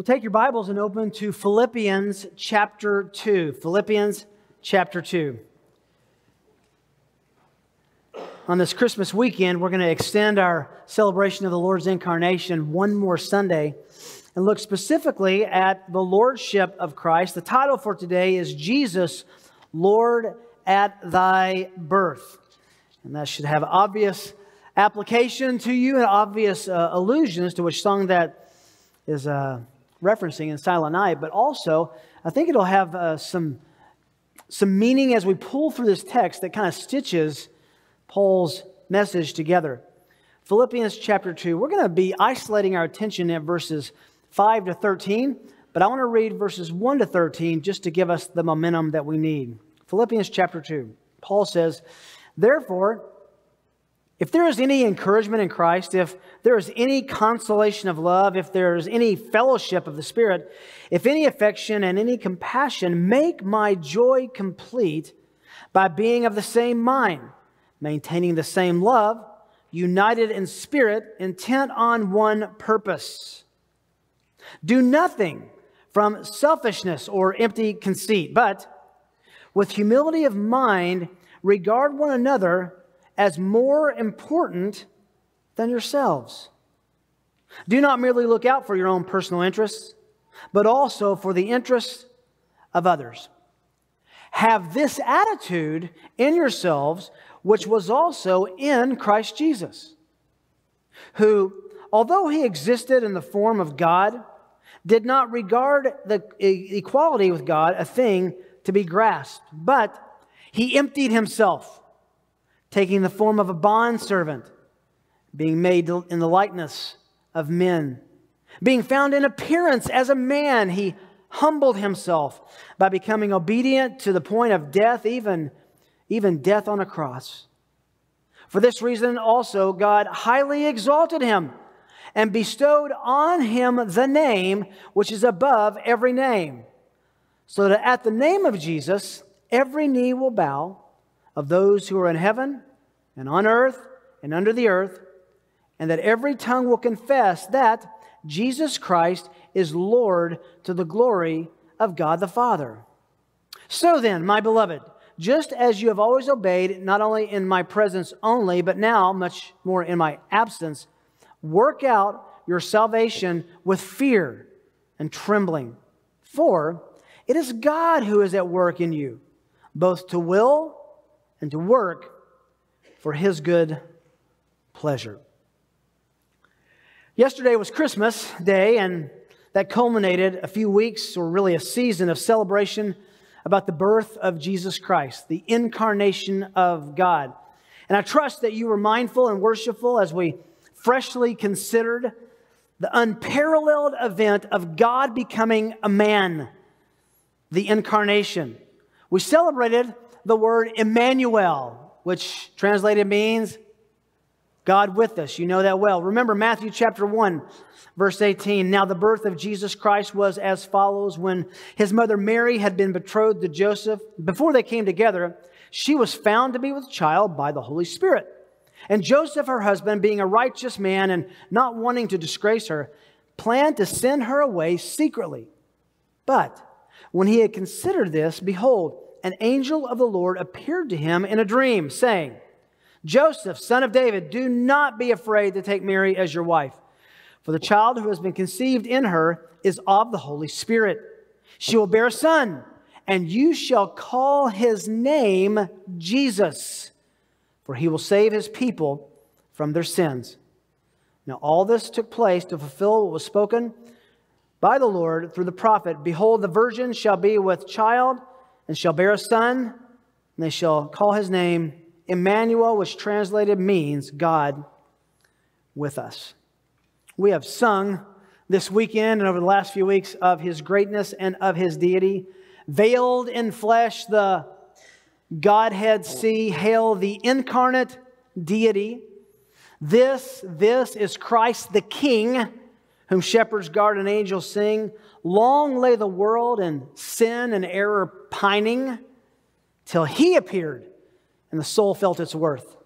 Well, take your Bibles and open to Philippians chapter 2. Philippians chapter 2. On this Christmas weekend, we're going to extend our celebration of the Lord's incarnation one more Sunday and look specifically at the Lordship of Christ. The title for today is Jesus, Lord at Thy Birth. And that should have obvious application to you and obvious uh, allusions to which song that is uh, referencing in Silent Night, but also I think it'll have uh, some, some meaning as we pull through this text that kind of stitches Paul's message together. Philippians chapter 2, we're going to be isolating our attention at verses 5 to 13, but I want to read verses 1 to 13 just to give us the momentum that we need. Philippians chapter 2, Paul says, Therefore, if there is any encouragement in Christ, if there is any consolation of love, if there is any fellowship of the Spirit, if any affection and any compassion, make my joy complete by being of the same mind, maintaining the same love, united in spirit, intent on one purpose. Do nothing from selfishness or empty conceit, but with humility of mind, regard one another as more important than yourselves. Do not merely look out for your own personal interests, but also for the interests of others. Have this attitude in yourselves, which was also in Christ Jesus, who, although he existed in the form of God, did not regard the equality with God a thing to be grasped, but he emptied himself taking the form of a bondservant, being made in the likeness of men. Being found in appearance as a man, he humbled himself by becoming obedient to the point of death, even, even death on a cross. For this reason also, God highly exalted him and bestowed on him the name which is above every name, so that at the name of Jesus, every knee will bow of those who are in heaven and on earth and under the earth, and that every tongue will confess that Jesus Christ is Lord to the glory of God the Father. So then, my beloved, just as you have always obeyed, not only in my presence only, but now much more in my absence, work out your salvation with fear and trembling. For it is God who is at work in you, both to will and to work for his good pleasure. Yesterday was Christmas Day, and that culminated a few weeks, or really a season of celebration about the birth of Jesus Christ, the incarnation of God. And I trust that you were mindful and worshipful as we freshly considered the unparalleled event of God becoming a man, the incarnation. We celebrated the word Emmanuel, which translated means God with us. You know that well. Remember Matthew chapter 1, verse 18. Now, the birth of Jesus Christ was as follows when his mother Mary had been betrothed to Joseph. Before they came together, she was found to be with child by the Holy Spirit. And Joseph, her husband, being a righteous man and not wanting to disgrace her, planned to send her away secretly. But when he had considered this, behold, an angel of the Lord appeared to him in a dream, saying, Joseph, son of David, do not be afraid to take Mary as your wife, for the child who has been conceived in her is of the Holy Spirit. She will bear a son, and you shall call his name Jesus, for he will save his people from their sins. Now, all this took place to fulfill what was spoken by the Lord through the prophet Behold, the virgin shall be with child and shall bear a son, and they shall call his name Emmanuel, which translated means God with us. We have sung this weekend and over the last few weeks of his greatness and of his deity. Veiled in flesh, the Godhead see, hail the incarnate deity. This, this is Christ the King, whom shepherds guard and angels sing. Long lay the world in sin and error pining till he appeared and the soul felt its worth.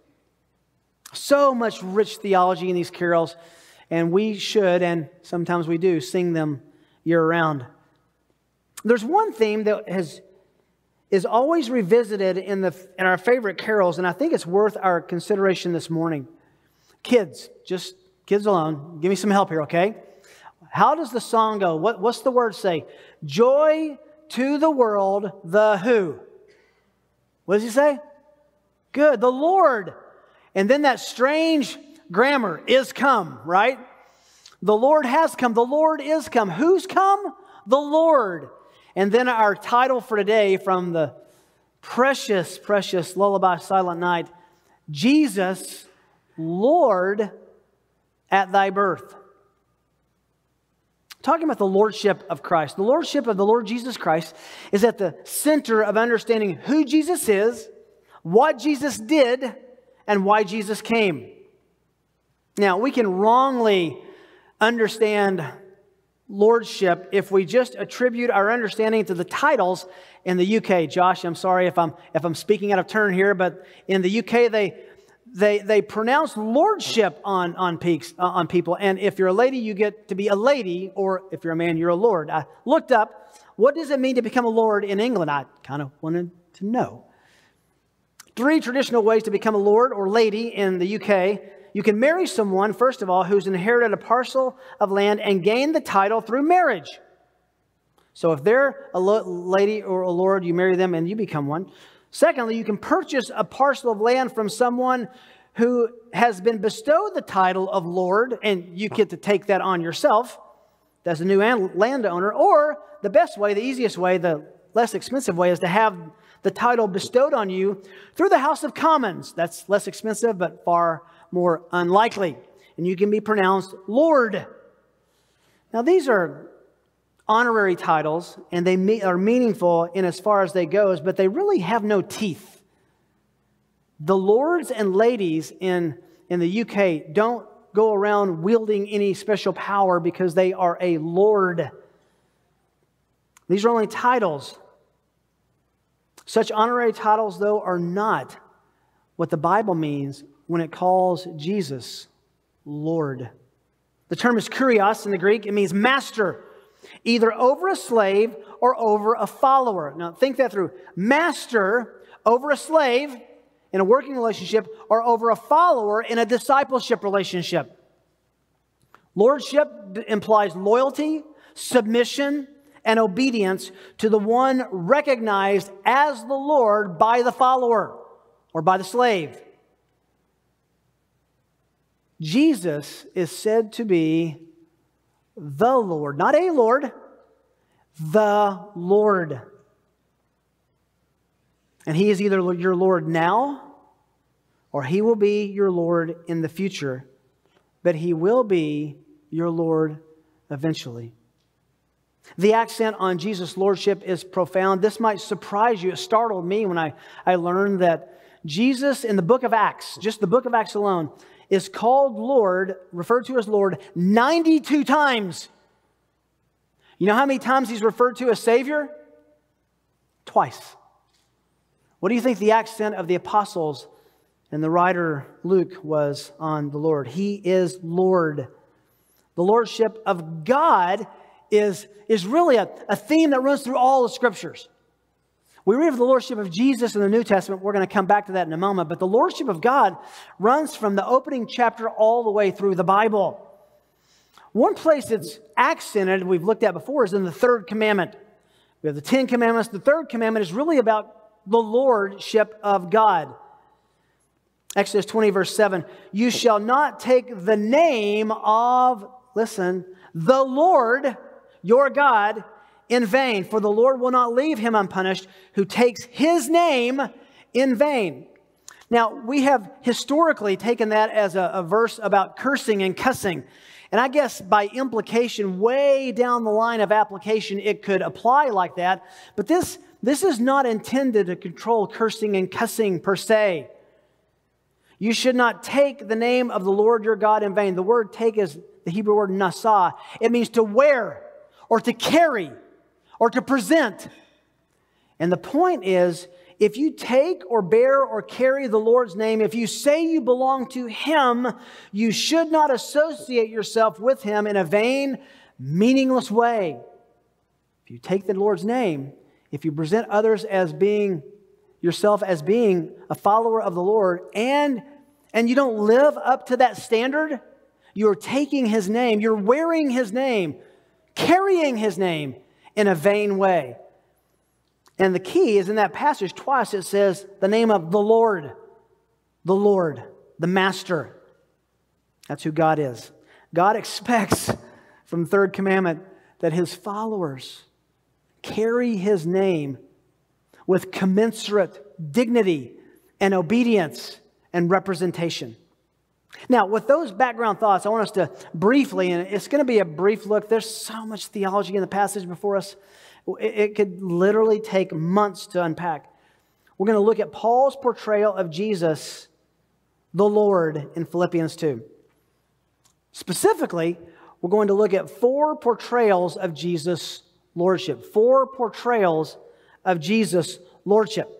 So much rich theology in these carols, and we should, and sometimes we do, sing them year round. There's one theme that has is always revisited in, the, in our favorite carols, and I think it's worth our consideration this morning. Kids, just kids alone, give me some help here, okay? How does the song go? What, what's the word say? Joy to the world, the who? What does he say? Good, the Lord. And then that strange grammar is come, right? The Lord has come. The Lord is come. Who's come? The Lord. And then our title for today from the precious, precious Lullaby Silent Night Jesus, Lord at thy birth. Talking about the Lordship of Christ. The Lordship of the Lord Jesus Christ is at the center of understanding who Jesus is, what Jesus did, and why Jesus came. Now, we can wrongly understand lordship if we just attribute our understanding to the titles in the UK. Josh, I'm sorry if I'm if I'm speaking out of turn here, but in the UK they they, they pronounce lordship on, on, peaks, uh, on people. And if you're a lady, you get to be a lady, or if you're a man, you're a lord. I looked up, what does it mean to become a lord in England? I kind of wanted to know. Three traditional ways to become a lord or lady in the UK you can marry someone, first of all, who's inherited a parcel of land and gain the title through marriage. So if they're a lady or a lord, you marry them and you become one. Secondly, you can purchase a parcel of land from someone who has been bestowed the title of lord, and you get to take that on yourself as a new landowner. Or the best way, the easiest way, the less expensive way is to have the title bestowed on you through the House of Commons. That's less expensive, but far more unlikely. And you can be pronounced Lord. Now, these are honorary titles, and they are meaningful in as far as they goes, but they really have no teeth. The lords and ladies in, in the UK don't go around wielding any special power because they are a lord. These are only titles. Such honorary titles, though, are not what the Bible means when it calls Jesus Lord. The term is kurios in the Greek. It means master, either over a slave or over a follower. Now, think that through. Master over a slave in a working relationship or over a follower in a discipleship relationship. Lordship implies loyalty, submission, and obedience to the one recognized as the Lord by the follower or by the slave. Jesus is said to be the Lord, not a Lord, the Lord. And He is either your Lord now or He will be your Lord in the future, but He will be your Lord eventually. The accent on Jesus' Lordship is profound. This might surprise you. It startled me when I, I learned that Jesus in the book of Acts, just the book of Acts alone, is called Lord, referred to as Lord, 92 times. You know how many times he's referred to as Savior? Twice. What do you think the accent of the apostles and the writer Luke was on the Lord? He is Lord. The Lordship of God is, is really a, a theme that runs through all the scriptures. We read of the Lordship of Jesus in the New Testament. We're going to come back to that in a moment. But the Lordship of God runs from the opening chapter all the way through the Bible. One place it's accented, we've looked at before, is in the third commandment. We have the Ten Commandments. The third commandment is really about the Lordship of God. Exodus 20, verse 7 You shall not take the name of, listen, the Lord your God in vain, for the Lord will not leave him unpunished who takes his name in vain. Now, we have historically taken that as a, a, verse about cursing and cussing. And I guess by implication, way down the line of application, it could apply like that. But this, this is not intended to control cursing and cussing per se. You should not take the name of the Lord your God in vain. The word take is the Hebrew word nasa. It means to wear or to carry or to present. And the point is, if you take or bear or carry the Lord's name, if you say you belong to Him, you should not associate yourself with Him in a vain, meaningless way. If you take the Lord's name, if you present others as being yourself as being a follower of the Lord and and you don't live up to that standard, you're taking his name, you're wearing his name, carrying his name in a vain way. And the key is in that passage twice it says the name of the Lord, the Lord, the Master. That's who God is. God expects from the third commandment that his followers carry his name with commensurate dignity and obedience and representation. Now, with those background thoughts, I want us to briefly, and it's going to be a brief look. There's so much theology in the passage before us. It could literally take months to unpack. We're going to look at Paul's portrayal of Jesus, the Lord, in Philippians 2. Specifically, we're going to look at four portrayals of Jesus' lordship. Four portrayals of Jesus' lordship.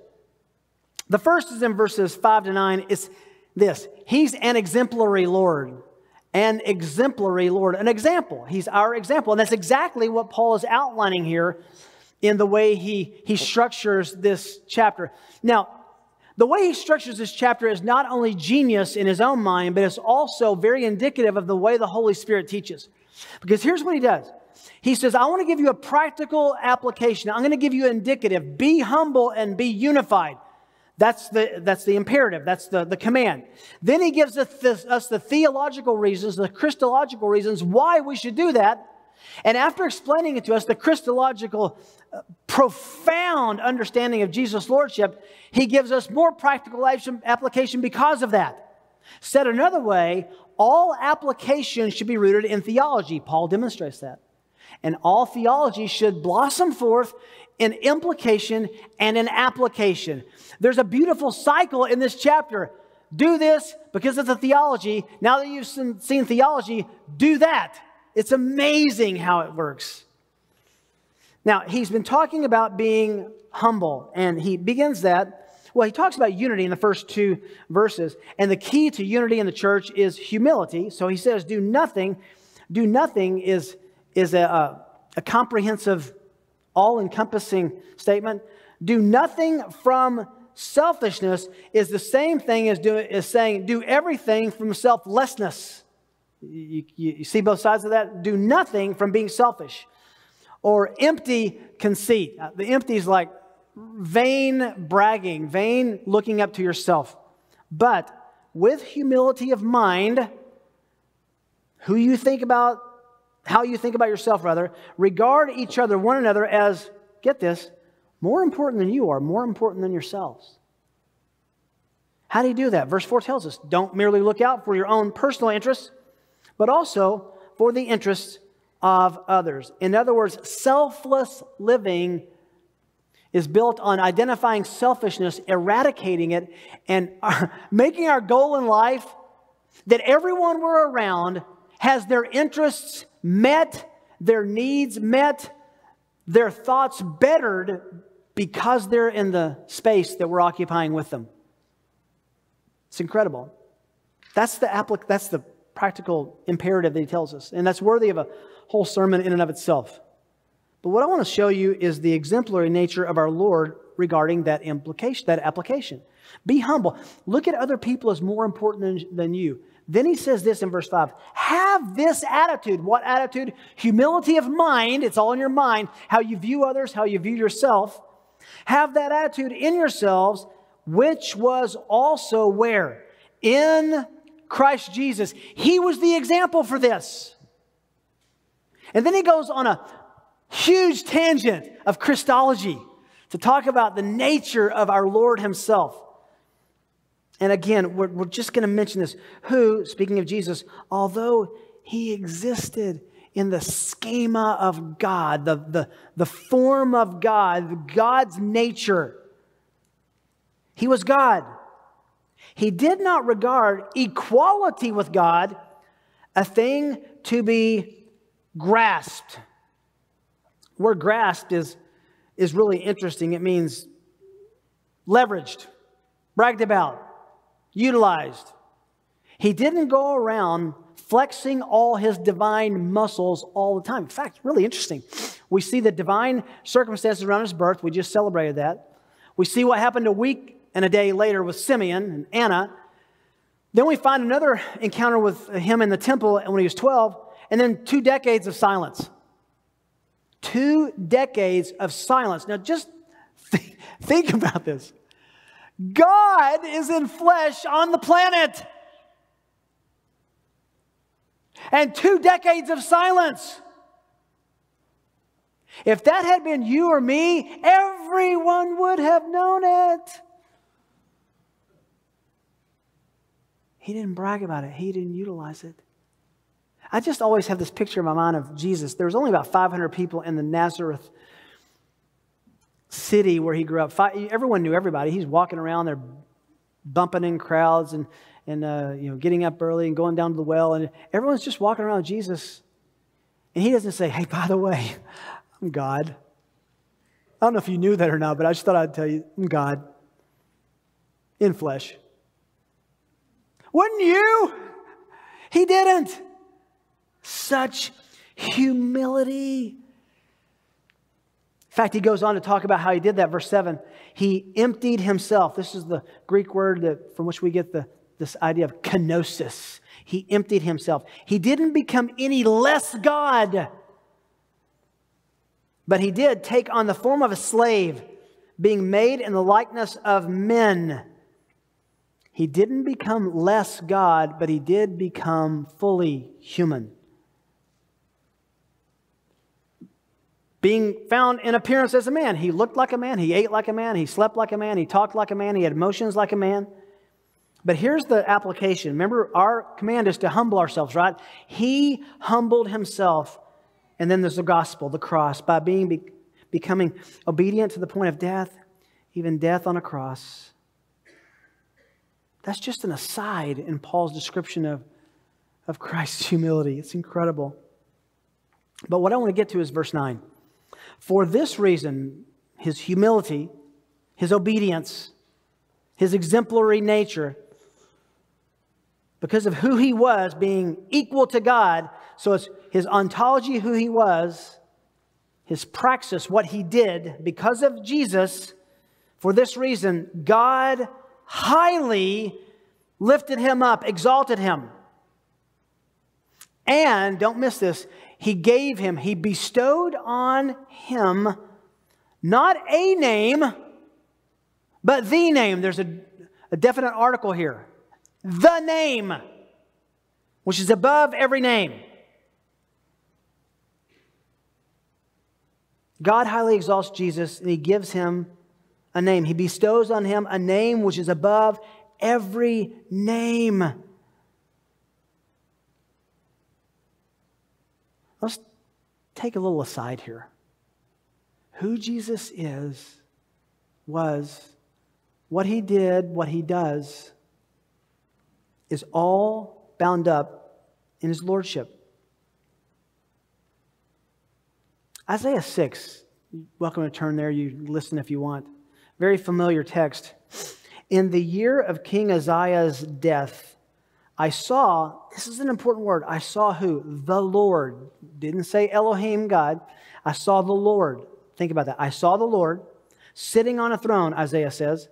The first is in verses 5 to 9. It's this He's an exemplary Lord. An exemplary Lord. An example. He's our example. And that's exactly what Paul is outlining here in the way he, he structures this chapter. Now, the way he structures this chapter is not only genius in his own mind, but it's also very indicative of the way the Holy Spirit teaches. Because here's what he does He says, I want to give you a practical application. I'm going to give you an indicative. Be humble and be unified. That's the, that's the imperative. That's the, the command. Then he gives us the, us the theological reasons, the Christological reasons why we should do that. And after explaining it to us, the Christological, uh, profound understanding of Jesus' Lordship, he gives us more practical application because of that. Said another way, all application should be rooted in theology. Paul demonstrates that. And all theology should blossom forth in implication and in application. There's a beautiful cycle in this chapter. Do this because it's a theology. Now that you've seen theology, do that. It's amazing how it works. Now, he's been talking about being humble, and he begins that. Well, he talks about unity in the first two verses, and the key to unity in the church is humility. So he says, Do nothing. Do nothing is, is a, a, a comprehensive, all encompassing statement. Do nothing from selfishness is the same thing as, do, as saying, Do everything from selflessness. You, you, you see both sides of that? Do nothing from being selfish or empty conceit. Uh, the empty is like vain bragging, vain looking up to yourself. But with humility of mind, who you think about, how you think about yourself, rather, regard each other, one another, as, get this, more important than you are, more important than yourselves. How do you do that? Verse 4 tells us don't merely look out for your own personal interests, but also for the interests of others. In other words, selfless living is built on identifying selfishness, eradicating it, and making our goal in life that everyone we're around has their interests met, their needs met, their thoughts bettered because they're in the space that we're occupying with them. It's incredible. That's the, applic- that's the practical imperative that he tells us. And that's worthy of a whole sermon in and of itself. But what I want to show you is the exemplary nature of our Lord regarding that implication, that application. Be humble. Look at other people as more important than, than you. Then he says this in verse 5 Have this attitude. What attitude? Humility of mind. It's all in your mind. How you view others, how you view yourself. Have that attitude in yourselves, which was also where? In Christ Jesus. He was the example for this. And then he goes on a huge tangent of Christology to talk about the nature of our Lord Himself. And again, we're, we're just going to mention this. Who, speaking of Jesus, although He existed in the schema of God, the, the, the form of God, God's nature, He was God. He did not regard equality with God a thing to be grasped. word grasped is, is really interesting. It means leveraged, bragged about, utilized. He didn't go around flexing all his divine muscles all the time. In fact, really interesting. We see the divine circumstances around his birth. We just celebrated that. We see what happened a week and a day later with Simeon and Anna. Then we find another encounter with him in the temple when he was 12, and then two decades of silence. Two decades of silence. Now, just think, think about this. God is in flesh on the planet. And two decades of silence. If that had been you or me, everyone would have known it. He didn't brag about it, he didn't utilize it. I just always have this picture in my mind of Jesus. There was only about 500 people in the Nazareth city where he grew up. Everyone knew everybody. He's walking around there, bumping in crowds and, and uh, you know, getting up early and going down to the well. And everyone's just walking around Jesus. And he doesn't say, hey, by the way, I'm God. I don't know if you knew that or not, but I just thought I'd tell you, I'm God in flesh. Wouldn't you? He didn't. Such humility. In fact, he goes on to talk about how he did that. Verse 7 he emptied himself. This is the Greek word that, from which we get the, this idea of kenosis. He emptied himself. He didn't become any less God, but he did take on the form of a slave, being made in the likeness of men. He didn't become less God, but he did become fully human. Being found in appearance as a man. He looked like a man, he ate like a man, he slept like a man, he talked like a man, he had emotions like a man. But here's the application. Remember, our command is to humble ourselves, right? He humbled himself. And then there's the gospel, the cross, by being be, becoming obedient to the point of death, even death on a cross. That's just an aside in Paul's description of, of Christ's humility. It's incredible. But what I want to get to is verse 9. For this reason, his humility, his obedience, his exemplary nature, because of who he was, being equal to God, so it's his ontology, who he was, his praxis, what he did, because of Jesus, for this reason, God highly lifted him up, exalted him. And don't miss this, he gave him, he bestowed on him not a name, but the name. There's a, a definite article here. The name, which is above every name. God highly exalts Jesus and he gives him a name. He bestows on him a name which is above every name. Let's take a little aside here. Who Jesus is, was, what he did, what he does, is all bound up in his lordship. Isaiah 6, welcome to turn there. You listen if you want. Very familiar text. In the year of King Uzziah's death, I saw, this is an important word, I saw who? The Lord. Didn't say Elohim, God. I saw the Lord. Think about that. I saw the Lord sitting on a throne, Isaiah says,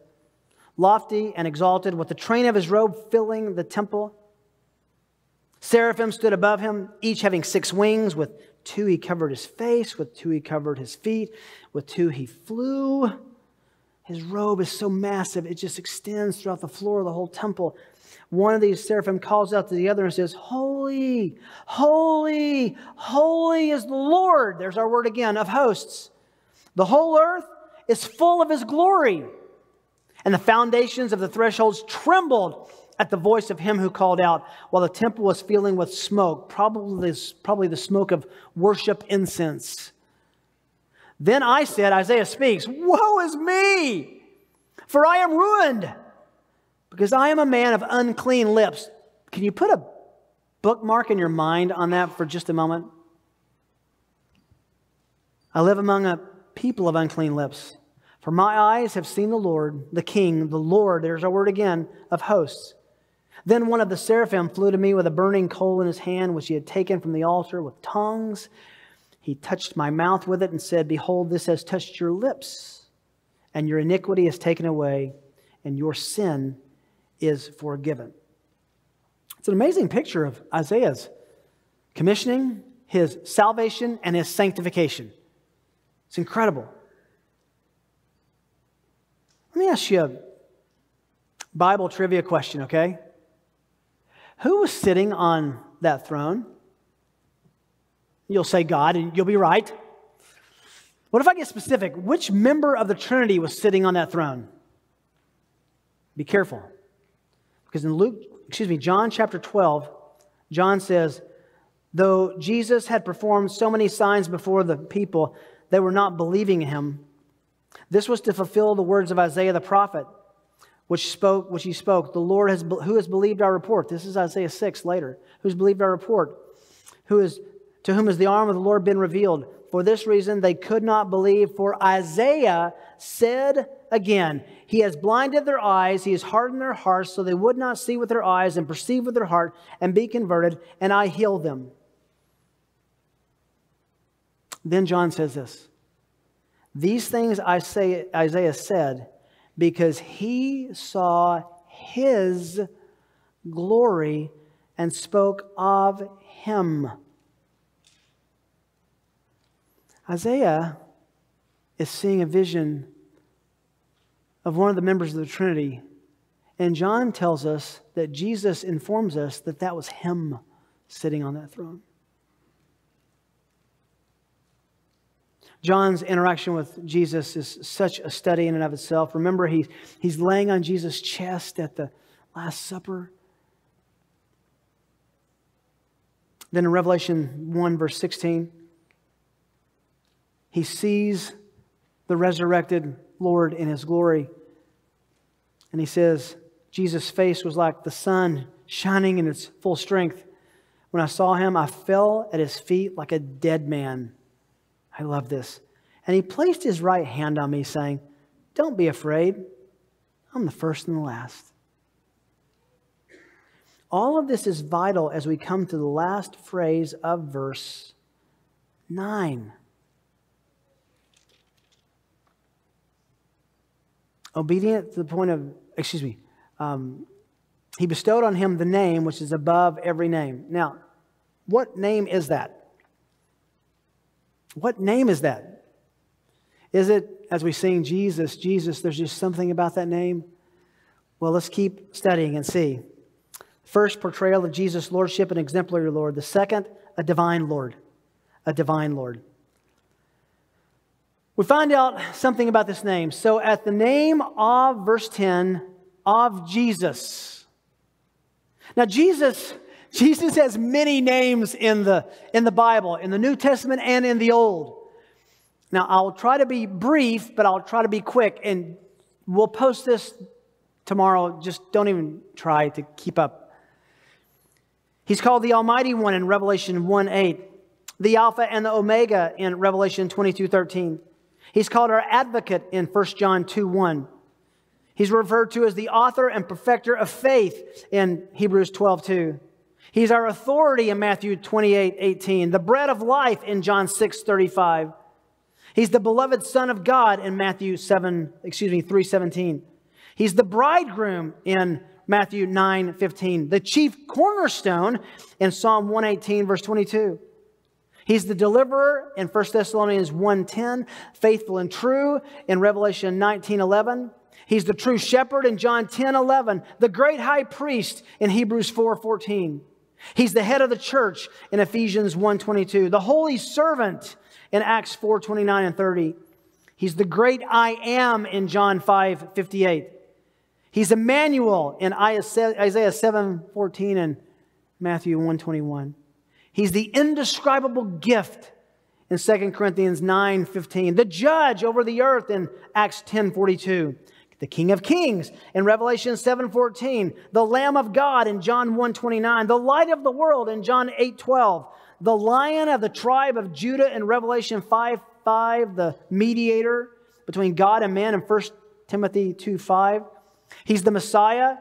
lofty and exalted, with the train of his robe filling the temple. Seraphim stood above him, each having six wings. With two he covered his face, with two he covered his feet, with two he flew. His robe is so massive, it just extends throughout the floor of the whole temple one of these seraphim calls out to the other and says, Holy, holy, holy is the Lord. There's our word again of hosts. The whole earth is full of his glory. And the foundations of the thresholds trembled at the voice of him who called out while the temple was filling with smoke, probably, probably the smoke of worship incense. Then I said, Isaiah speaks, Woe is me, for I am ruined because I am a man of unclean lips. Can you put a bookmark in your mind on that for just a moment? I live among a people of unclean lips. For my eyes have seen the Lord, the King, the Lord, there's our word again, of hosts. Then one of the seraphim flew to me with a burning coal in his hand, which he had taken from the altar with tongues. He touched my mouth with it and said, Behold, this has touched your lips, and your iniquity is taken away, and your sin is forgiven. It's an amazing picture of Isaiah's commissioning, his salvation, and his sanctification. It's incredible. Let me ask you a Bible trivia question, okay? Who was sitting on that throne? You'll say God, and you'll be right. What if I get specific? Which member of the Trinity was sitting on that throne? Be careful. Because in Luke, excuse me, John chapter 12, John says, though Jesus had performed so many signs before the people, they were not believing him. This was to fulfill the words of Isaiah the prophet, which spoke, which he spoke. The Lord has, who has believed our report. This is Isaiah 6 later. Who's believed our report? Who is to whom has the arm of the Lord been revealed? For this reason they could not believe, for Isaiah said again, He has blinded their eyes, He has hardened their hearts, so they would not see with their eyes and perceive with their heart and be converted, and I heal them. Then John says this These things I say, Isaiah said because he saw his glory and spoke of him. Isaiah is seeing a vision of one of the members of the Trinity. And John tells us that Jesus informs us that that was him sitting on that throne. John's interaction with Jesus is such a study in and of itself. Remember, he, he's laying on Jesus' chest at the Last Supper. Then in Revelation 1, verse 16, he sees the resurrected Lord in his glory. And he says, Jesus' face was like the sun shining in its full strength. When I saw him, I fell at his feet like a dead man. I love this. And he placed his right hand on me, saying, Don't be afraid. I'm the first and the last. All of this is vital as we come to the last phrase of verse 9. Obedient to the point of, excuse me, um, he bestowed on him the name which is above every name. Now, what name is that? What name is that? Is it, as we sing Jesus, Jesus, there's just something about that name? Well, let's keep studying and see. First, portrayal of Jesus' lordship and exemplary Lord. The second, a divine Lord. A divine Lord. We find out something about this name. So, at the name of, verse 10, of Jesus. Now, Jesus, Jesus has many names in the, in the Bible, in the New Testament and in the Old. Now, I'll try to be brief, but I'll try to be quick, and we'll post this tomorrow. Just don't even try to keep up. He's called the Almighty One in Revelation 1 8, the Alpha and the Omega in Revelation 22 13. He's called our advocate in 1 John 2 1. He's referred to as the author and perfecter of faith in Hebrews 12 2. He's our authority in Matthew 28 18. The bread of life in John 6 35. He's the beloved Son of God in Matthew 7, excuse me, 3 17. He's the bridegroom in Matthew 9 15. The chief cornerstone in Psalm 118, verse 22. He's the deliverer in 1 Thessalonians 1:10, faithful and true in Revelation 19:11. He's the true shepherd in John 10:11, the great high priest in Hebrews 4:14. He's the head of the church in Ephesians 1:22, the holy servant in Acts 4:29 and 30. He's the great I am in John 5:58. He's Emmanuel in Isaiah 7:14 and Matthew 121. He's the indescribable gift in 2 Corinthians 9 15. The judge over the earth in Acts 10 42. The King of Kings in Revelation 7 14. The Lamb of God in John 1 29. The light of the world in John 8 12. The lion of the tribe of Judah in Revelation 5 5. The mediator between God and man in 1 Timothy 2 5. He's the Messiah,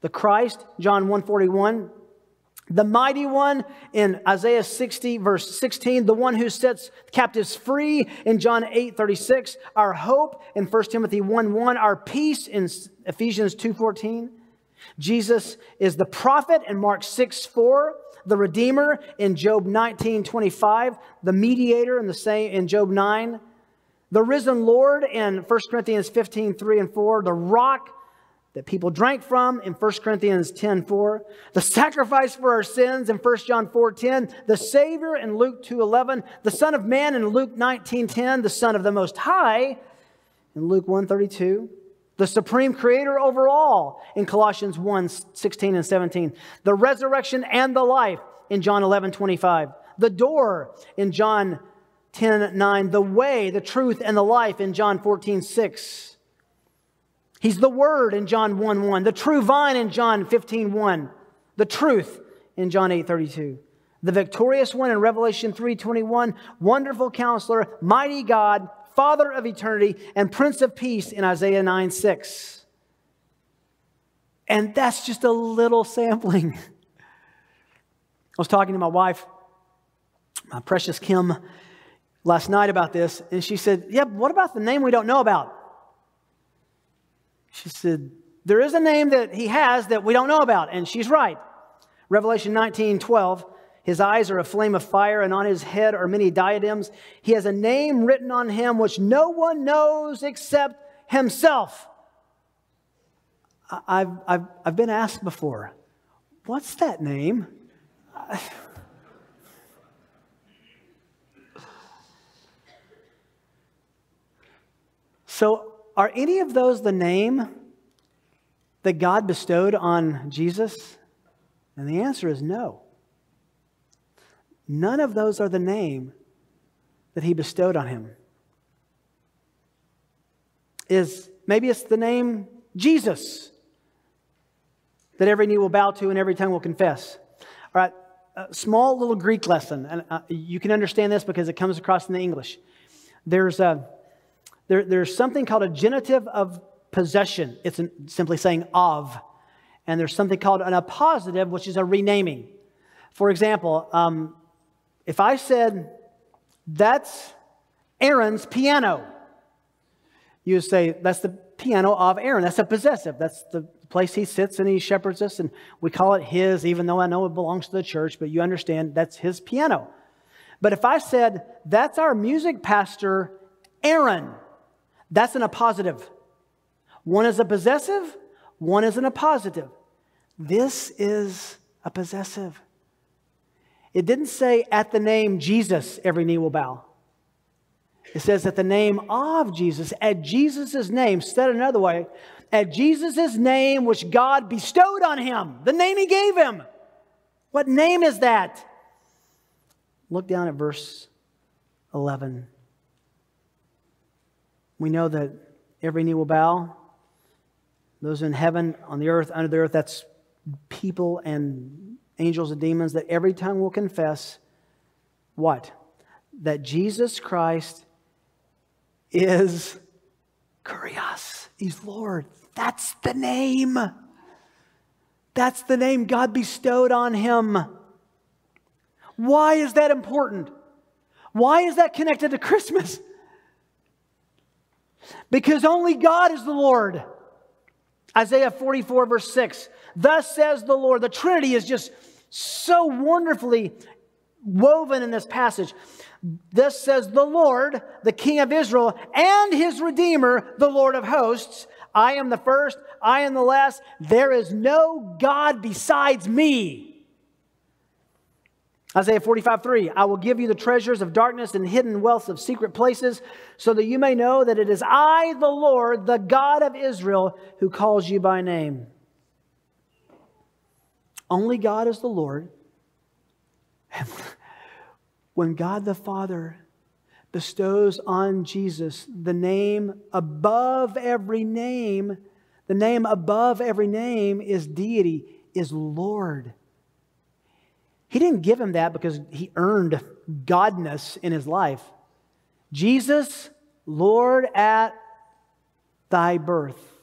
the Christ, John 1 41 The mighty one in Isaiah 60, verse 16, the one who sets captives free in John 8, 36, our hope in 1 Timothy 1, 1, our peace in Ephesians 2, 14. Jesus is the prophet in Mark 6, 4, the Redeemer in Job 19, 25, the mediator in the same in Job 9, the risen Lord in 1 Corinthians 15, 3 and 4, the rock that people drank from in 1 Corinthians 10 4, the sacrifice for our sins in 1 John 4 10, the Savior in Luke 2 11, the Son of Man in Luke 19 10, the Son of the Most High in Luke 1 32, the supreme creator over all in Colossians 1 16 and 17, the resurrection and the life in John 11 25, the door in John 10 9, the way, the truth, and the life in John 14 6 He's the Word in John 1 1, the true vine in John 15 1, the truth in John 8 32, the victorious one in Revelation 3 21, wonderful counselor, mighty God, Father of eternity, and Prince of Peace in Isaiah 9 6. And that's just a little sampling. I was talking to my wife, my precious Kim, last night about this, and she said, Yeah, what about the name we don't know about? She said, There is a name that he has that we don't know about. And she's right. Revelation 19 12. His eyes are a flame of fire, and on his head are many diadems. He has a name written on him which no one knows except himself. I've, I've, I've been asked before, what's that name? So are any of those the name that God bestowed on Jesus? And the answer is no. None of those are the name that he bestowed on him. Is maybe it's the name Jesus that every knee will bow to and every tongue will confess. All right, a small little Greek lesson, and uh, you can understand this because it comes across in the English. There's a there, there's something called a genitive of possession. It's simply saying of. And there's something called an appositive, which is a renaming. For example, um, if I said, that's Aaron's piano, you would say, that's the piano of Aaron. That's a possessive. That's the place he sits and he shepherds us, and we call it his, even though I know it belongs to the church, but you understand that's his piano. But if I said, that's our music pastor, Aaron, that's an appositive. One is a possessive, one is an appositive. This is a possessive. It didn't say at the name Jesus, every knee will bow. It says at the name of Jesus, at Jesus' name, said another way, at Jesus' name which God bestowed on him, the name he gave him. What name is that? Look down at verse 11. We know that every knee will bow. Those in heaven, on the earth, under the earth, that's people and angels and demons, that every tongue will confess what? That Jesus Christ is Kurios. He's Lord. That's the name. That's the name God bestowed on him. Why is that important? Why is that connected to Christmas? Because only God is the Lord. Isaiah 44, verse 6. Thus says the Lord. The Trinity is just so wonderfully woven in this passage. Thus says the Lord, the King of Israel, and his Redeemer, the Lord of hosts. I am the first, I am the last. There is no God besides me. Isaiah 45, 3, I will give you the treasures of darkness and hidden wealth of secret places, so that you may know that it is I, the Lord, the God of Israel, who calls you by name. Only God is the Lord. And when God the Father bestows on Jesus the name above every name, the name above every name is deity, is Lord. He didn't give him that because he earned godness in his life. Jesus, Lord at thy birth.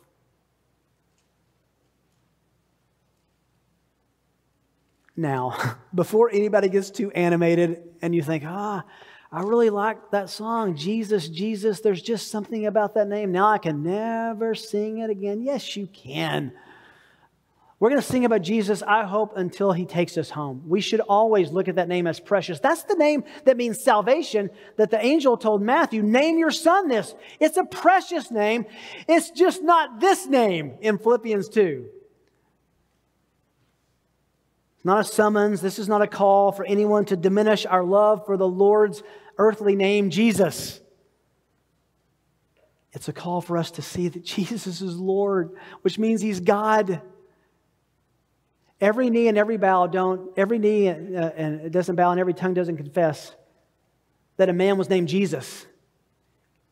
now before anybody gets too animated and you think, ah, I really like that song, Jesus, Jesus. There's just something about that name. Now I can never sing it again. Yes, you can. We're going to sing about Jesus, I hope, until he takes us home. We should always look at that name as precious. That's the name that means salvation that the angel told Matthew, name your son this. It's a precious name. It's just not this name in Philippians 2. It's not a summons. This is not a call for anyone to diminish our love for the Lord's earthly name, Jesus. It's a call for us to see that Jesus is Lord, which means he's God. Every knee and every bow don't, every knee uh, and doesn't bow and every tongue doesn't confess that a man was named Jesus.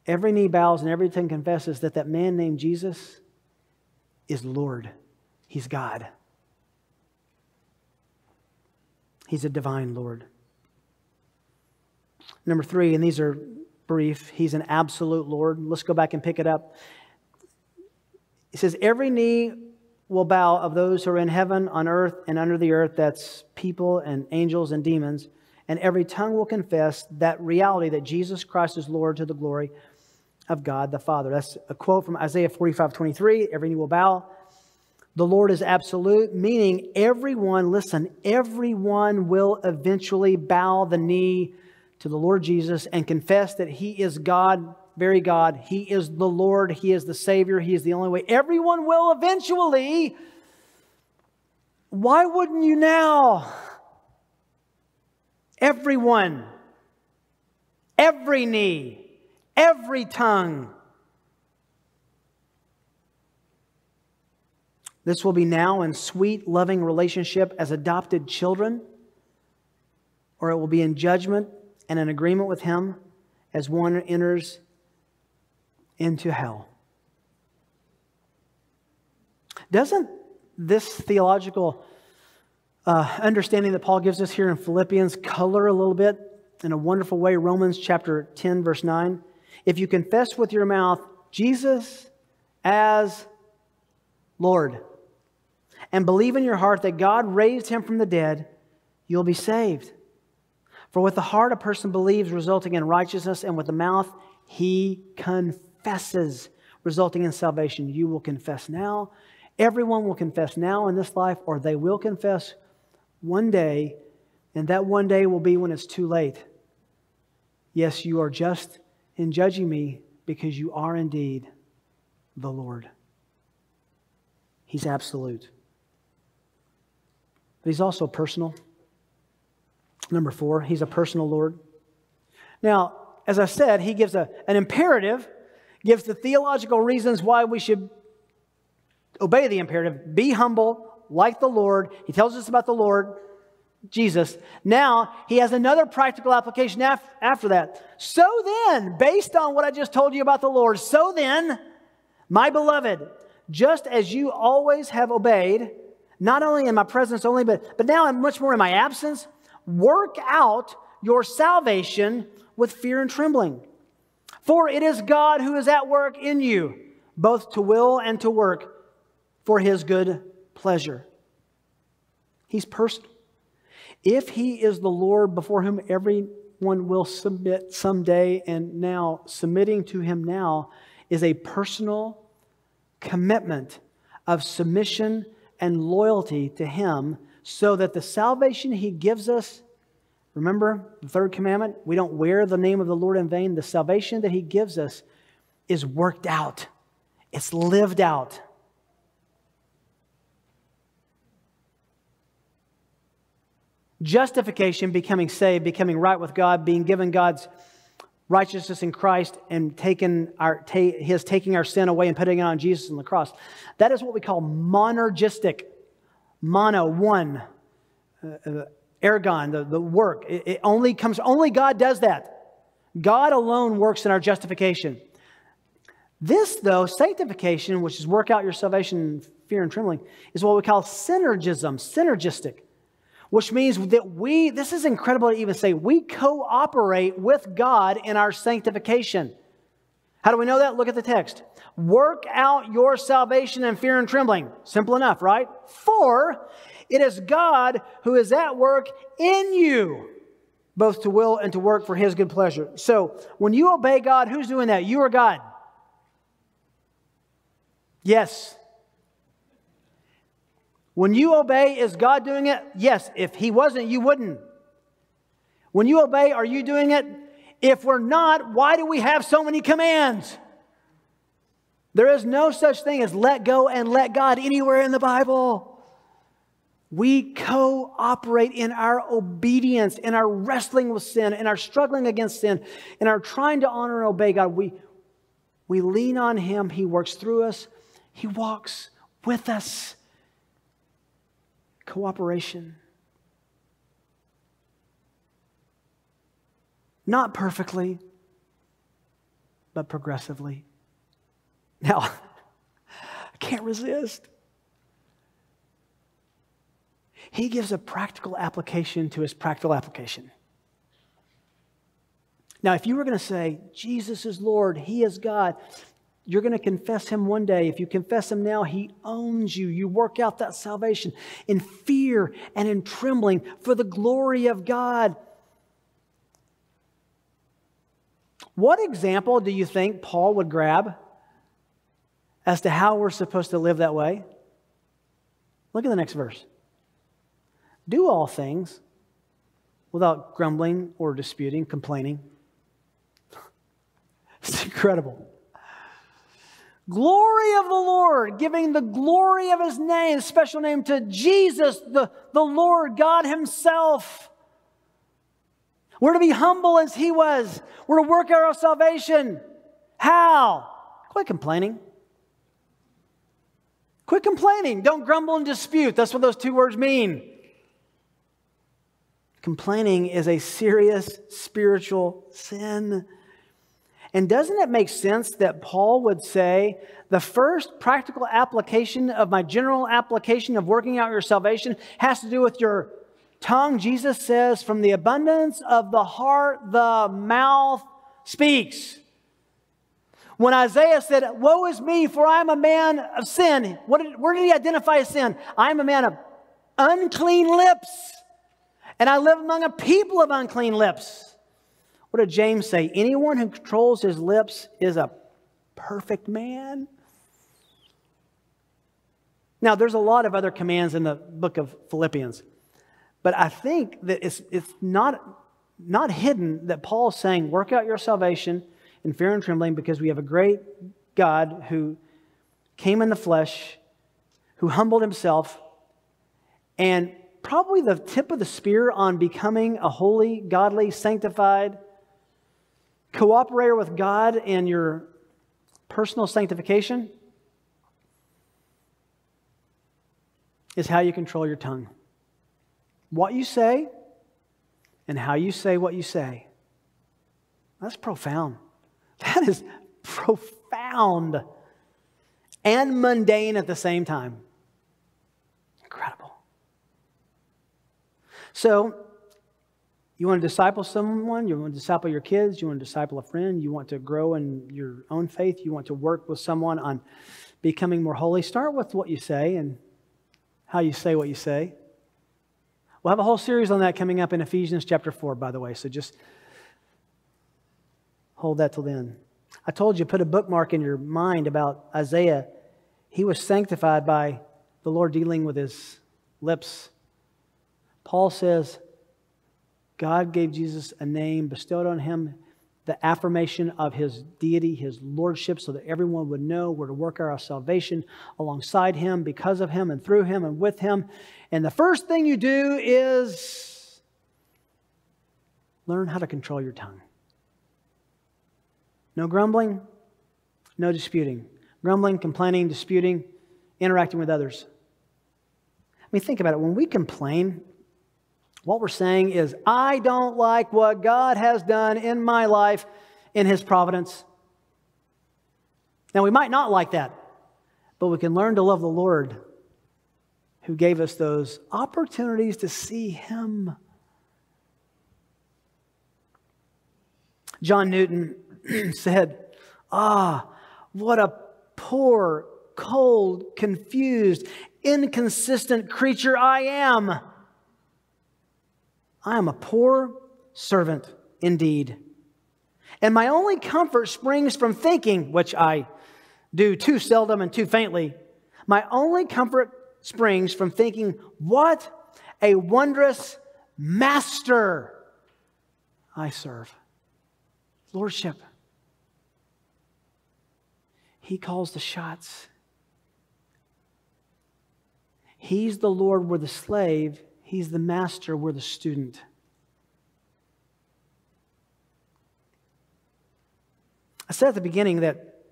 Every knee bows and every tongue confesses that that man named Jesus is Lord. He's God. He's a divine Lord. Number three, and these are brief, he's an absolute Lord. Let's go back and pick it up. He says, Every knee will bow of those who are in heaven, on earth, and under the earth. That's people and angels and demons. And every tongue will confess that reality that Jesus Christ is Lord to the glory of God the Father. That's a quote from Isaiah 45 23. Every knee will bow. The Lord is absolute, meaning everyone, listen, everyone will eventually bow the knee to the Lord Jesus and confess that He is God very God. He is the Lord. He is the Savior. He is the only way. Everyone will eventually. Why wouldn't you now? Everyone, every knee, every tongue. This will be now in sweet, loving relationship as adopted children, or it will be in judgment and an agreement with Him as one enters into hell. Doesn't this theological uh, understanding that Paul gives us here in Philippians color a little bit in a wonderful way? Romans chapter 10, verse 9. If you confess with your mouth Jesus as Lord and believe in your heart that God raised him from the dead, you'll be saved. For with the heart a person believes, resulting in righteousness, and with the mouth he confesses confesses, resulting in salvation. You will confess now. Everyone will confess now in this life, or they will confess one day, and that one day will be when it's too late. Yes, you are just in judging me because you are indeed the Lord. He's absolute. But he's also personal. Number four, he's a personal Lord. Now, as I said, he gives a, an imperative gives the theological reasons why we should obey the imperative be humble, like the Lord. He tells us about the Lord, Jesus. Now, he has another practical application af- after that. So then, based on what I just told you about the Lord, so then, my beloved, just as you always have obeyed, not only in my presence only, but, but now much more in my absence, work out your salvation with fear and trembling. For it is God who is at work in you, both to will and to work for his good pleasure. He's personal. If he is the Lord before whom everyone will submit someday and now, submitting to him now is a personal commitment of submission and loyalty to him so that the salvation he gives us Remember the third commandment? We don't wear the name of the Lord in vain. The salvation that He gives us is worked out, it's lived out. Justification, becoming saved, becoming right with God, being given God's righteousness in Christ and taking our, ta- his taking our sin away and putting it on Jesus on the cross. That is what we call monergistic. Mono, one. Uh, uh, ergon, the, the work. It, it only comes, only God does that. God alone works in our justification. This, though, sanctification, which is work out your salvation in fear and trembling, is what we call synergism, synergistic, which means that we, this is incredible to even say, we cooperate with God in our sanctification. How do we know that? Look at the text. Work out your salvation in fear and trembling. Simple enough, right? For It is God who is at work in you, both to will and to work for his good pleasure. So when you obey God, who's doing that? You or God? Yes. When you obey, is God doing it? Yes. If He wasn't, you wouldn't. When you obey, are you doing it? If we're not, why do we have so many commands? There is no such thing as let go and let God anywhere in the Bible. We cooperate in our obedience, in our wrestling with sin, in our struggling against sin, in our trying to honor and obey God. We, we lean on Him. He works through us, He walks with us. Cooperation. Not perfectly, but progressively. Now, I can't resist. He gives a practical application to his practical application. Now, if you were going to say, Jesus is Lord, He is God, you're going to confess Him one day. If you confess Him now, He owns you. You work out that salvation in fear and in trembling for the glory of God. What example do you think Paul would grab as to how we're supposed to live that way? Look at the next verse. Do all things without grumbling or disputing, complaining. it's incredible. Glory of the Lord, giving the glory of his name, special name to Jesus, the, the Lord God himself. We're to be humble as he was. We're to work out our salvation. How? Quit complaining. Quit complaining. Don't grumble and dispute. That's what those two words mean. Complaining is a serious spiritual sin. And doesn't it make sense that Paul would say, the first practical application of my general application of working out your salvation has to do with your tongue? Jesus says, from the abundance of the heart, the mouth speaks. When Isaiah said, Woe is me, for I am a man of sin, what did, where did he identify as sin? I am a man of unclean lips, and I live among a people of unclean lips. What did James say? Anyone who controls his lips is a perfect man. Now, there's a lot of other commands in the book of Philippians, but I think that it's, it's not, not hidden that Paul's saying, work out your salvation in fear and trembling because we have a great God who came in the flesh, who humbled himself, and probably the tip of the spear on becoming a holy, godly, sanctified, cooperator with God in your personal sanctification is how you control your tongue. What you say and how you say what you say. That's profound. That is profound and mundane at the same time. Incredible. So, you want to disciple someone? You want to disciple your kids? You want to disciple a friend? You want to grow in your own faith? You want to work with someone on becoming more holy? Start with what you say and how you say what you say. We'll have a whole series on that coming up in Ephesians chapter 4, by the way, so just hold that till then. I told you, put a bookmark in your mind about Isaiah. He was sanctified by the Lord dealing with his lips. Paul says, God gave Jesus a name, bestowed on him the affirmation of his deity, his lordship, so that everyone would know we're to work our salvation alongside him, because of him, and through him, and with him. And the first thing you do is learn how to control your tongue. No grumbling, no disputing. Grumbling, complaining, disputing, interacting with others. I mean, think about it. When we complain, what we're saying is, I don't like what God has done in my life in His providence. Now, we might not like that, but we can learn to love the Lord who gave us those opportunities to see Him. John Newton said, Ah, what a poor, cold, confused, inconsistent creature I am. I am a poor servant indeed. And my only comfort springs from thinking, which I do too seldom and too faintly. My only comfort springs from thinking, what a wondrous master I serve. Lordship. He calls the shots. He's the Lord, we're the slave. He's the master, we're the student. I said at the beginning that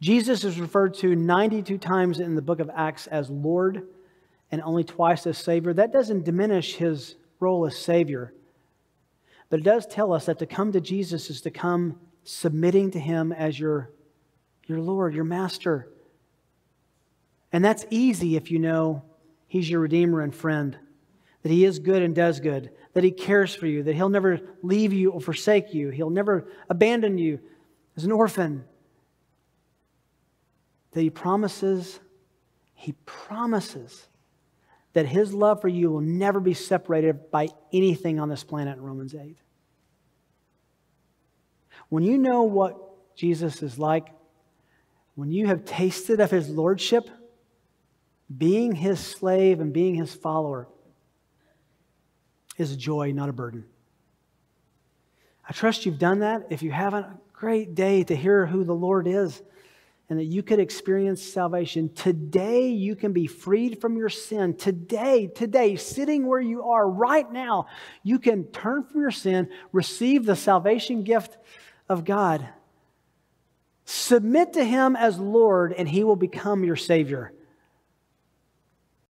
Jesus is referred to 92 times in the book of Acts as Lord and only twice as Savior. That doesn't diminish his role as Savior, but it does tell us that to come to Jesus is to come submitting to him as your, your Lord, your Master. And that's easy if you know he's your Redeemer and friend, that he is good and does good, that he cares for you, that he'll never leave you or forsake you, he'll never abandon you, as an orphan, that he promises, he promises that his love for you will never be separated by anything on this planet in Romans 8. When you know what Jesus is like, when you have tasted of his lordship, being his slave and being his follower is a joy, not a burden. I trust you've done that. If you haven't, a great day to hear who the Lord is and that you could experience salvation. Today, you can be freed from your sin. Today, today, sitting where you are right now, you can turn from your sin, receive the salvation gift of God, submit to Him as Lord, and He will become your Savior.